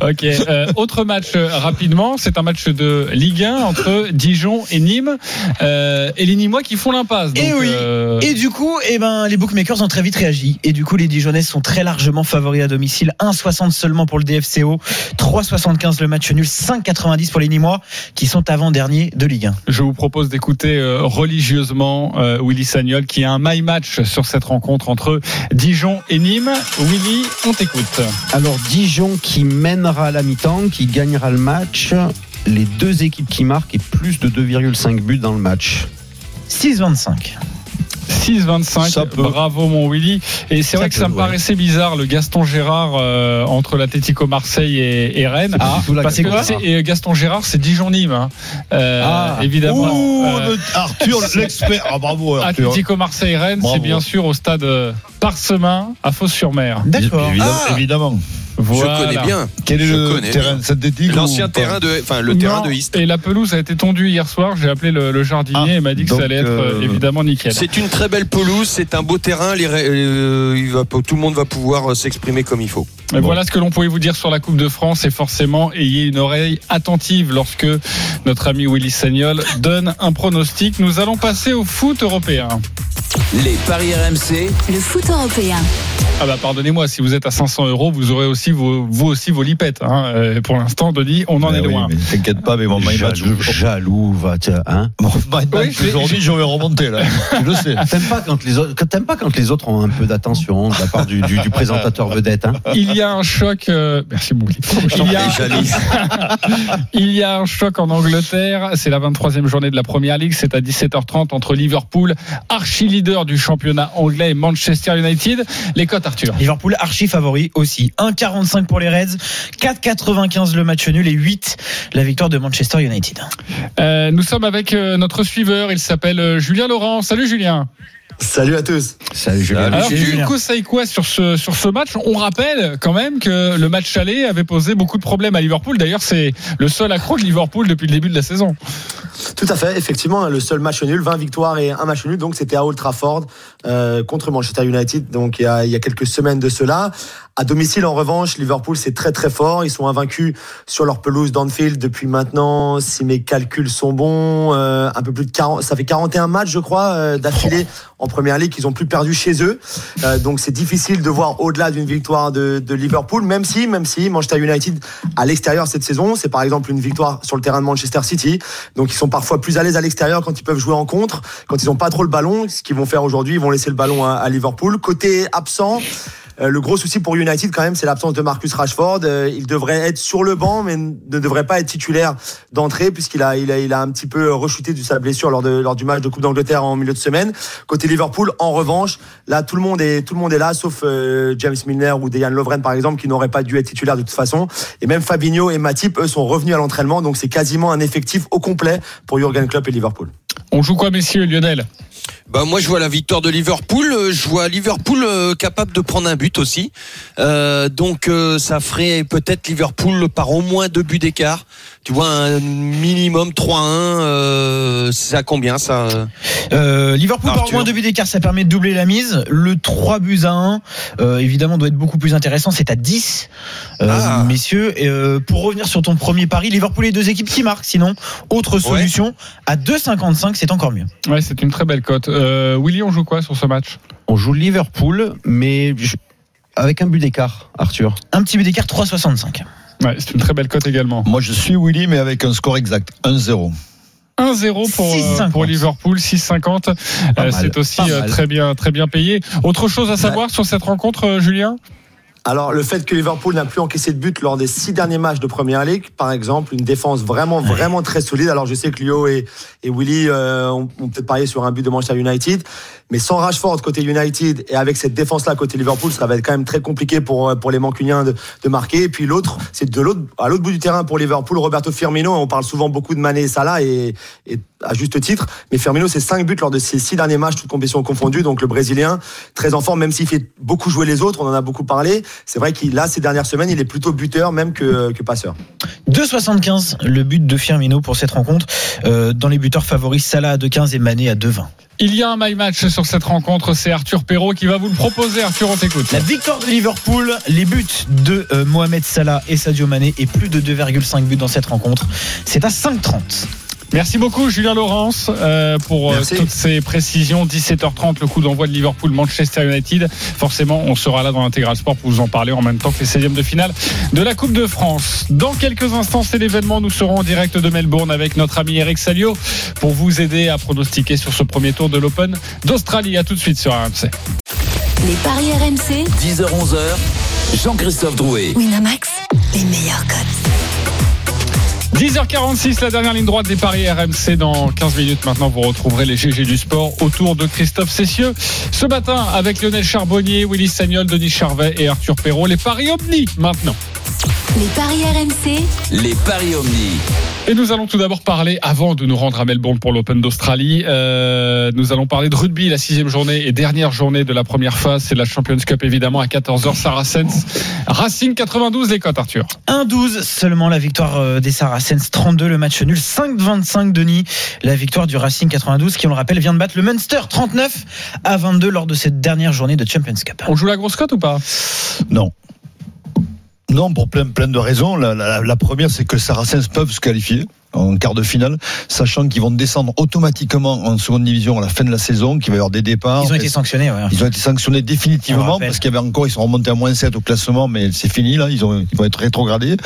Ok. euh, autre match euh, rapidement. C'est un match de Ligue 1 entre Dijon et Nîmes. Et les Nîmois qui font l'impasse. Et Donc, oui. Et du coup, eh ben, les bookmakers ont très vite réagi. Et du coup, les Dijonnais sont très largement favoris à domicile. 1,60 seulement pour le DFCO. 3,75 le match nul. 5,90 pour les Nîmois qui sont avant-derniers de Ligue 1. Je vous propose d'écouter religieusement euh, Willy Sagnol qui a un my match sur cette rencontre entre Dijon et Nîmes. Willy, on t'écoute. Alors Dijon qui mènera à la mi-temps, qui gagnera le match. Les deux équipes qui marquent et plus de 2,5 buts dans le match. 6,25. 6-25, Ça peut. bravo mon Willy. Et c'est vrai que ça me ouais. paraissait bizarre le Gaston Gérard euh, entre l'Atlético Marseille et, et Rennes. la parce que Gaston c'est- Gérard. et Gaston Gérard, c'est Dijon-Nîmes, hein. Euh, Ah. évidemment. Ouh, Euh, Arthur, l'expert. Ah, bravo, Arthur. Atlético Marseille-Rennes, c'est bien sûr au stade Parsemin à Fos-sur-Mer. D'accord. Évidemment. Ah. évidemment. Voilà. Je connais bien. Quel est Je le terrain synthétique L'ancien terrain de, enfin le terrain de East. Et la pelouse a été tondue hier soir. J'ai appelé le, le jardinier Ah, et il m'a dit que ça allait être euh, euh, évidemment nickel. C'est une très belle pelouse, c'est un beau terrain. les euh, il va, tout le monde va pouvoir s'exprimer comme il faut. Mais Voilà ce que l'on pouvait vous dire sur la Coupe de France et forcément ayez une oreille attentive lorsque notre ami Willy Sagnol donne un pronostic. Nous allons passer au foot européen. Les paris RMC, Le foot européen. Ah bah pardonnez-moi, si vous êtes à 500 euros, vous aurez aussi vos, vous aussi vos lipettes. Hein. Euh, Pour l'instant, Denis, on en Mais est oui, loin. mais T'inquiète pas, mais mon my match, Jaloux, va, tiens, hein. mon my match, Oui, je l'ai- aujourd'hui, je vais remonter là. Tu le sais. T'aimes pas quand les autres, t'aimes pas quand les autres ont un peu d'attention de la part du, du- du présentateur vedette, hein. Il y a un choc. euh, merci beaucoup. Il y, a, il y a un choc en Angleterre. C'est la 23e journée de la Première Ligue. C'est à 17h30 entre Liverpool, archi leader du championnat anglais, et Manchester United. Les cotes, Arthur. Liverpool archi favori aussi. 1,45 pour les Reds. 4,95 le match nul et 8 la victoire de Manchester United. Euh, nous sommes avec euh, notre suiveur. Il s'appelle Julien Laurent. Salut Julien. Salut à tous. Salut Julien. Alors, tu Julien. conseilles quoi sur ce, sur ce match? On rappelle quand même que le match aller avait posé beaucoup de problèmes à Liverpool. D'ailleurs, c'est le seul accro de Liverpool depuis le début de la saison. Tout à fait, effectivement, le seul match nul, 20 victoires et un match nul, donc c'était à Old Trafford euh, contre Manchester United, donc il y, a, il y a quelques semaines de cela. À domicile, en revanche, Liverpool c'est très très fort. Ils sont invaincus sur leur pelouse d'Anfield depuis maintenant, si mes calculs sont bons, euh, un peu plus de 40, ça fait 41 matchs, je crois, euh, d'affilée en Première Ligue. Ils ont plus perdu chez eux, Euh, donc c'est difficile de voir au-delà d'une victoire de, de Liverpool, même si, même si Manchester United à l'extérieur cette saison, c'est par exemple une victoire sur le terrain de Manchester City. Donc ils sont parfois plus à l'aise à l'extérieur quand ils peuvent jouer en contre, quand ils n'ont pas trop le ballon. Ce qu'ils vont faire aujourd'hui, ils vont laisser le ballon à, à Liverpool. Côté absent. Euh, le gros souci pour United quand même, c'est l'absence de Marcus Rashford. Euh, il devrait être sur le banc, mais ne devrait pas être titulaire d'entrée puisqu'il a, il a, il a un petit peu rechuté de sa blessure lors, de, lors du match de Coupe d'Angleterre en milieu de semaine. Côté Liverpool, en revanche, là tout le monde est, tout le monde est là, sauf euh, James Milner ou Dejan Lovren par exemple, qui n'auraient pas dû être titulaires de toute façon. Et même Fabinho et Matip, eux, sont revenus à l'entraînement, donc c'est quasiment un effectif au complet pour Jurgen Klopp et Liverpool. On joue quoi, messieurs, Lionel bah moi je vois la victoire de Liverpool, euh, je vois Liverpool euh, capable de prendre un but aussi. Euh, donc ça ferait peut-être Liverpool par au moins deux buts d'écart. Tu vois un minimum 3-1 euh, c'est à combien ça Euh, Liverpool par moins deux buts d'écart, ça permet de doubler la mise. Le 3 buts à 1, euh, évidemment, doit être beaucoup plus intéressant. C'est à 10, euh, Ah. messieurs. Et, euh, pour revenir sur ton premier pari, Liverpool et deux équipes qui marquent. Sinon, autre solution, à 2,55, c'est encore mieux. Ouais, c'est une très belle cote. Euh, Willy, on joue quoi sur ce match? On joue Liverpool, mais je- avec un but d'écart, Arthur. Un petit but d'écart, 3,65. Ouais, c'est une très belle cote également. Moi, je suis Willy, mais avec un score exact 1-0. 1-0 pour, euh, 6,50. pour Liverpool, 6,50. Euh, c'est aussi euh, très bien, très bien payé. Autre chose à savoir sur cette rencontre, Julien? Alors, le fait que Liverpool n'a plus encaissé de but lors des six derniers matchs de Première Ligue, par exemple, une défense vraiment, vraiment très solide. Alors, je sais que Lio et, et Willy euh, ont, ont peut-être parié sur un but de Manchester United, mais sans Rashford côté United et avec cette défense-là côté Liverpool, ça va être quand même très compliqué pour, euh, les Mancuniens de, marquer. Et puis l'autre, c'est de l'autre, à l'autre bout du terrain pour Liverpool, Roberto Firmino. On parle souvent beaucoup de Mané et Salah et, à juste titre, mais Firmino, c'est cinq buts lors de ses six derniers matchs, toutes compétitions confondues. Donc le Brésilien, très en forme, même s'il fait beaucoup jouer les autres, on en a beaucoup parlé. C'est vrai qu'il là ces dernières semaines, il est plutôt buteur même que, que passeur. 2,75 le but de Firmino pour cette rencontre. Euh, dans les buteurs favoris, Salah à 2,15 et Mané à 2,20. Il y a un my match sur cette rencontre, c'est Arthur Perrault qui va vous le proposer. Arthur, on t'écoute. La victoire de Liverpool, les buts de euh, Mohamed Salah et Sadio Mané et plus de 2,5 buts dans cette rencontre. C'est à 5,30. Merci beaucoup Julien Laurence euh, pour euh, Merci. toutes ces précisions. 17h30 le coup d'envoi de Liverpool Manchester United. Forcément, on sera là dans l'intégral sport pour vous en parler en même temps que les 16e de finale de la Coupe de France. Dans quelques instants, c'est l'événement. Nous serons en direct de Melbourne avec notre ami Eric Salio pour vous aider à pronostiquer sur ce premier tour de l'Open d'Australie. À tout de suite sur RMC. Les paris RMC, 10h-11h, Jean-Christophe Drouet. Winamax, les meilleurs cotes. 10h46, la dernière ligne droite des paris RMC. Dans 15 minutes maintenant, vous retrouverez les GG du sport autour de Christophe Cessieux. Ce matin, avec Lionel Charbonnier, Willy Sagnol, Denis Charvet et Arthur Perrault. Les paris Omni maintenant. Les paris RMC, Les paris Omni. Et nous allons tout d'abord parler, avant de nous rendre à Melbourne pour l'Open d'Australie, euh, nous allons parler de rugby, la sixième journée et dernière journée de la première phase. C'est la Champions Cup évidemment à 14h. Saracens, Racing 92 les cotes Arthur. 1-12 seulement la victoire euh, des Saracens, 32 le match nul, 5-25 Denis, la victoire du Racing 92 qui on le rappelle vient de battre le Munster 39 à 22 lors de cette dernière journée de Champions Cup. On joue la grosse cote ou pas? Non. Non, pour plein, plein de raisons. La, la- la première, c'est que Saracens peuvent se qualifier en quart de finale, sachant qu'ils vont descendre automatiquement en seconde division à la fin de la saison, qu'il va y avoir des départs. Ils ont été sanctionnés, ouais. Ils ont été sanctionnés définitivement parce qu'il y avait encore, ils sont remontés à moins 7 au classement, mais c'est fini là, ils, ont, ils vont être rétrogradés.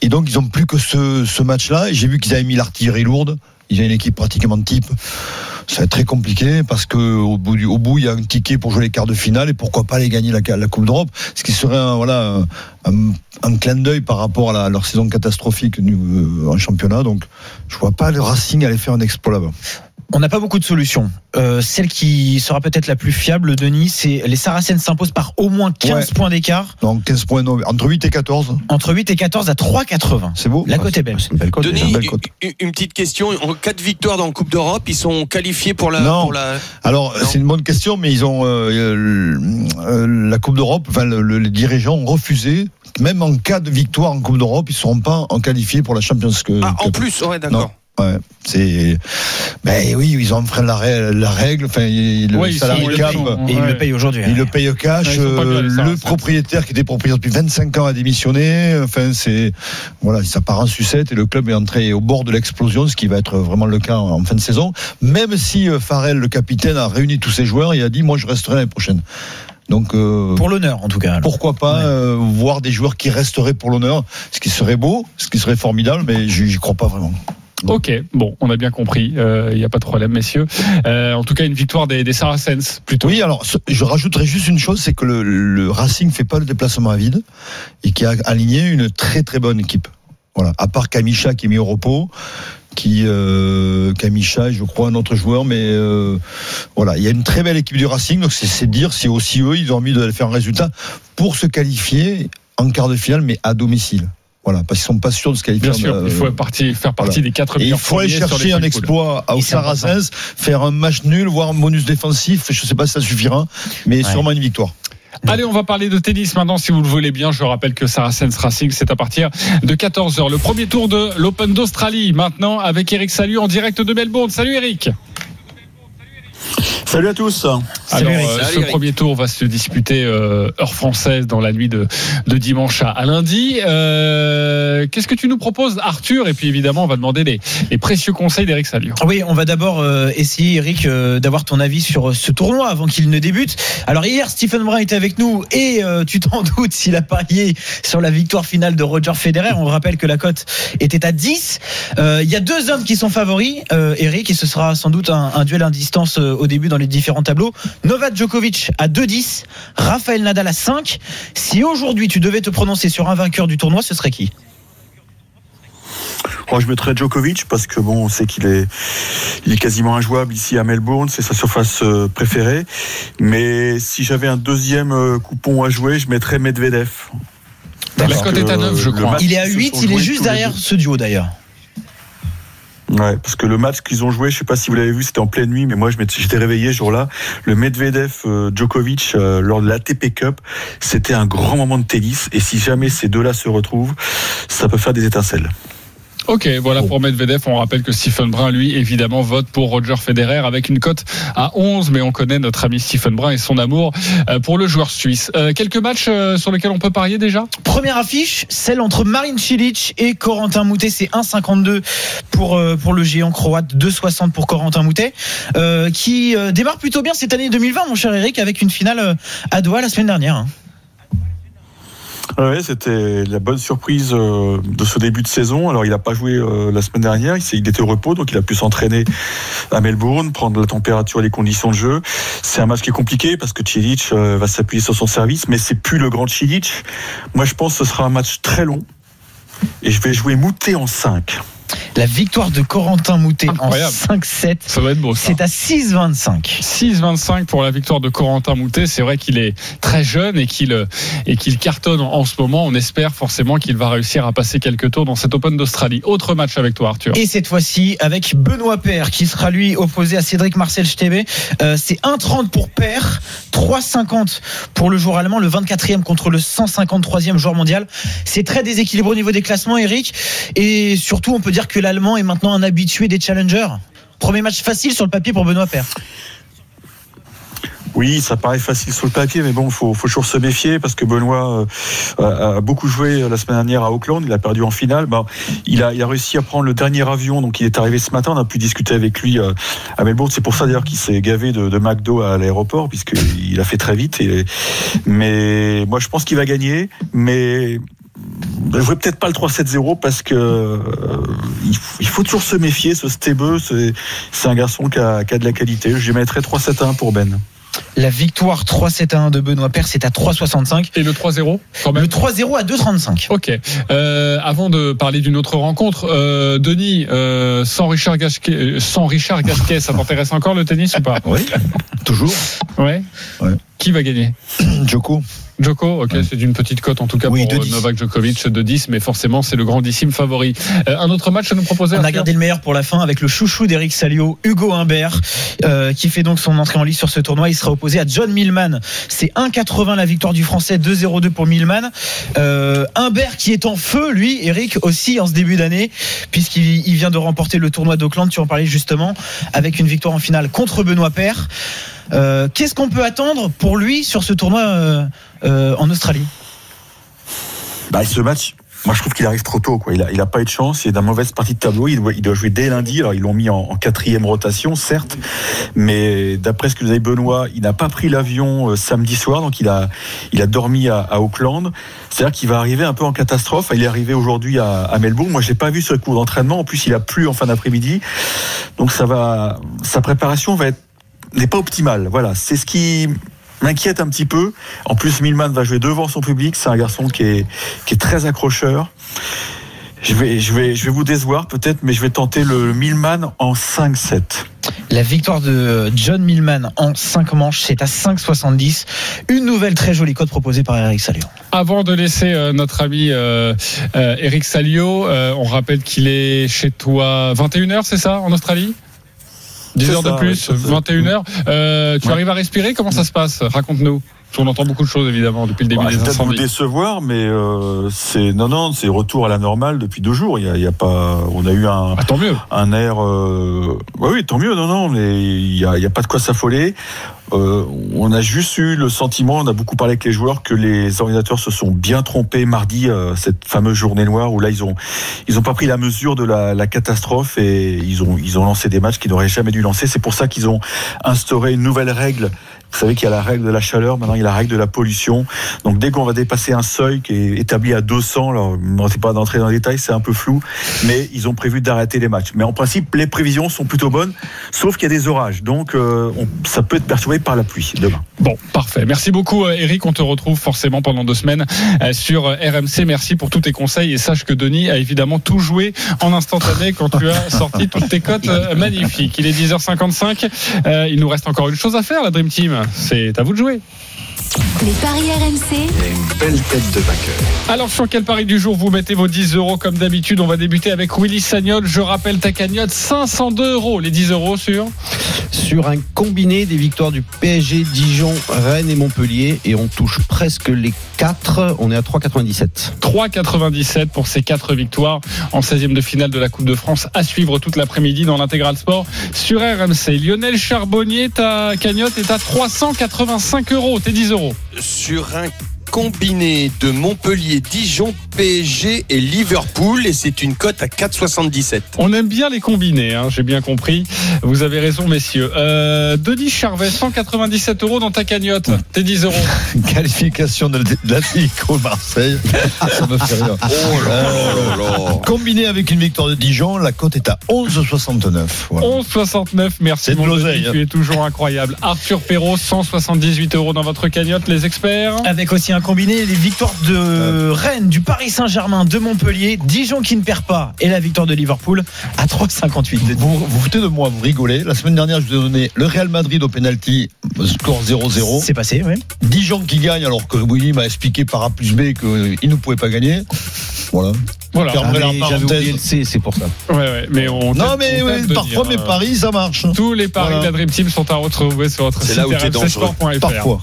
Et donc, ils ont plus que ce, ce match-là. Et j'ai vu qu'ils avaient mis l'artillerie lourde. Ils ont une équipe pratiquement de type. Ça va être très compliqué parce que au bout, du, au bout, il y a un ticket pour jouer les quarts de finale et pourquoi pas aller gagner la, Coupe d'Europe. Ce qui serait un, voilà, un, clin d'œil par rapport à, à leur saison catastrophique euh, en championnat. Donc, je vois pas le Racing aller faire un exploit là-bas. On n'a pas beaucoup de solutions. Euh, celle qui sera peut-être la plus fiable, Denis, c'est les Saracens s'imposent par au moins 15 Ouais. points d'écart, Donc, 15 points, non, entre 8 et 14. entre 8 et 14 à 3,80. C'est beau. La Ah, cote est belle. C'est une belle. Denis, une belle cote. une, une petite question. En cas de victoire dans la Coupe d'Europe, ils sont qualifiés pour la. Non. pour la... Alors, Non. c'est une bonne question, mais ils ont euh, euh, euh, la Coupe d'Europe. Enfin, le- le- les dirigeants ont refusé, même en cas de victoire en Coupe d'Europe, ils ne seront pas en qualifiés pour la Champions Cup. Ah, en plus, ouais, d'accord. Ouais, c'est. Ben oui, ils ont enfreint la, rè- la règle. Enfin, il- le salarié cap. le payent. Et ils Ouais. le payent aujourd'hui. Il hein. le paye au cash. Ouais, ils sont pas bien, euh, le propriétaire qui était propriétaire depuis 25 ans a démissionné. Enfin, c'est voilà, ça part en sucette et le club est entré au bord de l'explosion, ce qui va être vraiment le cas en fin de saison. Même si euh, Farrell, le capitaine, a réuni tous ses joueurs et a dit moi je resterai l'année prochaine. Donc euh, Pour l'honneur, en tout cas. pourquoi pas Ouais. euh, voir des joueurs qui resteraient pour l'honneur, ce qui serait beau, ce qui serait formidable, mais j'y crois pas vraiment. Ok, bon, on a bien compris. Il n'y a pas de problème, messieurs. Euh, en tout cas, une victoire des, des Saracens, plutôt. Oui, alors ce- je rajouterais juste une chose, c'est que le, le Racing fait pas le déplacement à vide et qui a aligné une très très bonne équipe. Voilà, à part Kamisha qui est mis au repos, qui euh, Kamisha, je crois un autre joueur, mais euh, voilà, il y a une très belle équipe du Racing, donc c'est c'est dire si aussi eux ils ont envie de faire un résultat pour se qualifier en quart de finale, mais à domicile. Voilà, parce qu'ils sont pas sûrs de se qualifier. Bien sûr, euh, il faut partie- faire partie voilà. des quatre Et il meilleurs faut aller chercher un exploit à. Saracens, faire un match nul, voire un bonus défensif. Je sais pas si ça suffira, mais Ouais. sûrement une victoire. Allez, on va parler de tennis maintenant, si vous le voulez bien. Je rappelle que Saracens Racing, c'est à partir de 14h. Le premier tour de l'Open d'Australie, maintenant, avec Eric Salut en direct de Melbourne. Salut Eric Salut à tous. Alors, euh, ce Eric. premier tour va se disputer euh, heure française dans la nuit de, de dimanche à, à lundi. Euh, Qu'est-ce que tu nous proposes, Arthur? Et puis évidemment, on va demander les, les précieux conseils d'Eric Salio. Oui, on va d'abord euh, essayer, Eric, euh, d'avoir ton avis sur ce tournoi avant qu'il ne débute. Alors hier, Stephen Brun était avec nous et euh, tu t'en doutes s'il a parié sur la victoire finale de Roger Federer. On rappelle que la cote était à 10. Euh, Il y a deux hommes qui sont favoris, euh, Eric, et ce sera sans doute un, un duel à distance euh, au début dans les différents tableaux. Novak Djokovic à 2-10, Rafael Nadal à 5. Si aujourd'hui tu devais te prononcer sur un vainqueur du tournoi, ce serait qui? Oh, je mettrais Djokovic parce que bon, on sait qu'il est, il est quasiment injouable ici à Melbourne, c'est sa surface euh, préférée. Mais si j'avais un deuxième euh, coupon à jouer, je mettrais Medvedev. La Parce cote que, est à 9, je le crois. match Il est à qu'ils se 8, sont il est juste les derrière ce duo d'ailleurs. Ouais, parce que le match qu'ils ont joué, je sais pas si vous l'avez vu, c'était en pleine nuit, mais moi j'étais réveillé ce jour-là. Le Medvedev euh, Djokovic euh, lors de l'ATP Cup, c'était un grand moment de tennis. Et si jamais ces deux-là se retrouvent, ça peut faire des étincelles. Ok, voilà pour Medvedev. On rappelle que Stephen Brun, lui, évidemment, vote pour Roger Federer avec une cote à 11, mais on connaît notre ami Stephen Brun et son amour euh, pour le joueur suisse. Euh, quelques matchs euh, sur lesquels on peut parier déjà? Première affiche, celle entre Marin Cilic et Corentin Moutet. C'est 1,52 pour, euh, pour le géant croate, 2,60 pour Corentin Moutet, euh, qui démarre plutôt bien cette année 2020, mon cher Eric, avec une finale à Doha la semaine dernière. C'était la bonne surprise euh, de ce début de saison. Alors, il n'a pas joué euh, la semaine dernière. Il était au repos, donc il a pu s'entraîner à Melbourne, prendre la température et les conditions de jeu. C'est un match qui est compliqué parce que Cilic euh, va s'appuyer sur son service, mais c'est plus le grand Cilic. Moi, je pense que ce sera un match très long. Et je vais jouer Moutet en 5. La victoire de Corentin Moutet Incroyable. en 5-7. Ça va être beau. C'est à 6,25. 6-25 pour la victoire de Corentin Moutet. C'est vrai qu'il est très jeune et qu'il et qu'il cartonne en ce moment. On espère forcément qu'il va réussir à passer quelques tours dans cet Open d'Australie. Autre match avec toi, Arthur. Et cette fois-ci avec Benoît Paire qui sera lui opposé à Cédric Marcel Stebe. Euh, c'est 1,30 pour Paire, 3,50 pour le joueur allemand, le 24e contre le 153e joueur mondial. C'est très déséquilibré au niveau des classements, Eric. Et surtout, on peut dire que l'allemand est maintenant un habitué des challengers. Premier match facile sur le papier pour Benoît Paire. Oui, ça paraît facile sur le papier, mais bon, faut, faut toujours se méfier parce que Benoît euh, a, beaucoup joué la semaine dernière à Auckland. Il a perdu en finale. Il a, réussi à prendre le dernier avion, donc il est arrivé ce matin. On a pu discuter avec lui euh, à Melbourne. C'est pour ça d'ailleurs qu'il s'est gavé de, McDo à l'aéroport puisqu'il a fait très vite. Mais moi, je pense qu'il va gagner, mais je jouerai peut-être pas le 3-7-0 parce que euh, il, faut, il faut toujours se méfier. Ce Stebeux, c'est c'est un garçon qui a, qui a de la qualité. Je lui mettrais 3-7-1 pour Ben. La victoire 3-7-1 de Benoît Paire, c'est à 3,65. Et le 3-0 quand même? Le 3-0 à 2,35. Ok. Euh, avant de parler d'une autre rencontre, euh, Denis, euh, sans Richard Gasquet, sans Richard Gasquet, ça t'intéresse encore le tennis ou pas? Oui, toujours. Ouais. Ouais. Qui va gagner Joko. Joko, ok, c'est d'une petite cote en tout cas Oui, pour euh, 10. Novak Djokovic de 10, mais forcément c'est le grandissime favori. Euh, un autre match à nous proposer On a gardé le meilleur pour la fin avec le chouchou d'Eric Salio, Hugo Humbert, euh, qui fait donc son entrée en lice sur ce tournoi. Il sera opposé à John Millman. C'est 1,80 la victoire du Français, 2,02 pour Millman. Euh, Humbert qui est en feu, lui, Eric, aussi en ce début d'année, puisqu'il il vient de remporter le tournoi d'Auckland, tu en parlais justement, avec une victoire en finale contre Benoît Paire. Euh, Qu'est-ce qu'on peut attendre pour lui sur ce tournoi euh, euh, en Australie? Bah, ce match, moi, je trouve qu'il arrive trop tôt. Quoi. Il a, il a pas eu de chance. Il est dans mauvaise partie de tableau. Il doit, il doit jouer dès lundi. Alors, ils l'ont mis en, quatrième rotation, certes, mais d'après ce que vous avez Benoît, il n'a pas pris l'avion euh, samedi soir, donc il a, il a dormi à, à Auckland. C'est-à-dire qu'il va arriver un peu en catastrophe. Il est arrivé aujourd'hui à, à Melbourne. Moi, je l'ai pas vu ce cours d'entraînement. En plus, il a plu en fin d'après-midi, donc ça va, sa préparation va être n'est pas optimale. Voilà, c'est ce qui m'inquiète un petit peu. En plus, Milman va jouer devant son public. C'est un garçon qui est, qui est très accrocheur. Je vais, je, vais, je vais vous décevoir peut-être, mais je vais tenter le Milman en 5-7. La victoire de John Millman en 5 manches, c'est à 5,70. Une nouvelle très jolie cote proposée par Eric Salio. Avant de laisser euh, notre ami euh, euh, Eric Salio, euh, on rappelle qu'il est chez toi 21h, c'est ça, en Australie? 10 C'est heures de plus, ouais, c'est ça. 21 heures. Euh, tu Ouais. arrives à respirer Comment ça se passe? Raconte-nous. Qu'on entend beaucoup de choses évidemment depuis le début Bah, des vais peut-être incendies. décevoir, mais euh, c'est non, non, c'est retour à la normale depuis deux jours. Il y a, il y a pas, on a eu un, Ah, tant mieux. un air. Euh, ouais, oui, tant mieux. Non, non, mais il y a, il y a pas de quoi s'affoler. Euh, on a juste eu le sentiment, on a beaucoup parlé avec les joueurs, que les organisateurs se sont bien trompés mardi, euh, cette fameuse journée noire où là ils ont, ils ont pas pris la mesure de la, catastrophe et ils ont, ils ont lancé des matchs qu'ils n'auraient jamais dû lancer. C'est pour ça qu'ils ont instauré une nouvelle règle. Vous savez qu'il y a la règle de la chaleur, maintenant il y a la règle de la pollution. Donc dès qu'on va dépasser un seuil qui est établi à 200, alors sais pas d'entrer dans les détails, c'est un peu flou, mais ils ont prévu d'arrêter les matchs. Mais en principe, les prévisions sont plutôt bonnes, sauf qu'il y a des orages, donc euh, on- ça peut être perturbé par la pluie demain. Bon, parfait. Merci beaucoup, euh, Eric. On te retrouve forcément pendant deux semaines euh, sur euh, RMC. Merci pour tous tes conseils et sache que Denis a évidemment tout joué en instantané quand tu as sorti toutes tes cotes magnifiques. Il est 10h55. Euh, il nous reste encore une chose à faire, la Dream Team. C'est à vous de jouer. Les paris RMC, une belle tête de vainqueur. Alors, sur quel pari du jour vous mettez vos 10 euros comme d'habitude? On va débuter avec Willy Sagnol. Je rappelle ta cagnotte 502 euros. Les 10 euros sur? Sur un combiné des victoires du PSG, Dijon, Rennes et Montpellier. Et on touche presque les 4. On est à 3,97. 3,97 pour ces quatre victoires en 16e de finale de la Coupe de France à suivre toute l'après-midi dans l'intégral sport sur RMC. Lionel Charbonnier, ta cagnotte est à 385 euros, tes 10 euros. Sur un combiné de Montpellier, Dijon, PSG et Liverpool et c'est une cote à 4,77. On aime bien les combinés, hein, j'ai bien compris. Vous avez raison, messieurs. Euh, Denis Charvet, 197 euros dans ta cagnotte, tes 10 euros. Qualification de l'Atlético Marseille. Ça me fait rire. Euh, Combiné avec une victoire de Dijon, la cote est à 11,69. Voilà. 11,69, merci C'est de l'oseille, hein. tu es toujours incroyable. Arthur Perrault, 178 euros dans votre cagnotte, les experts. Avec aussi un combiné, les victoires de Rennes, du Paris Saint-Germain, de Montpellier, Dijon qui ne perd pas et la victoire de Liverpool à 3,58. Vous vous foutez de moi, vous rigolez. La semaine dernière, je vous ai donné le Real Madrid au penalty, score 0-0. C'est passé, oui. Dijon qui gagne alors que Willy m'a expliqué par A plus B qu'il ne pouvait pas gagner. Voilà. Voilà. Ah, mais J'avais parenthèse. oublié le C, c'est pour ça. Ouais, ouais, mais on Non mais on oui, parfois dire, mes euh, paris ça marche. Tous les paris Voilà. de la Dream Team sont à retrouver sur votre C'est site. Parfois.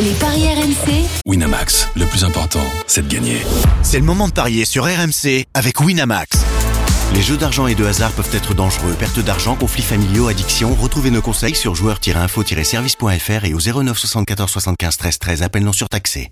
les paris RMC, Winamax, le plus important, c'est de gagner. C'est le moment de parier sur RMC avec Winamax. Les jeux d'argent et de hasard peuvent être dangereux. Perte d'argent, conflits familiaux, addiction. Retrouvez nos conseils sur joueurs-info-service.fr et au 09 74 75 13 13. Appel non surtaxé.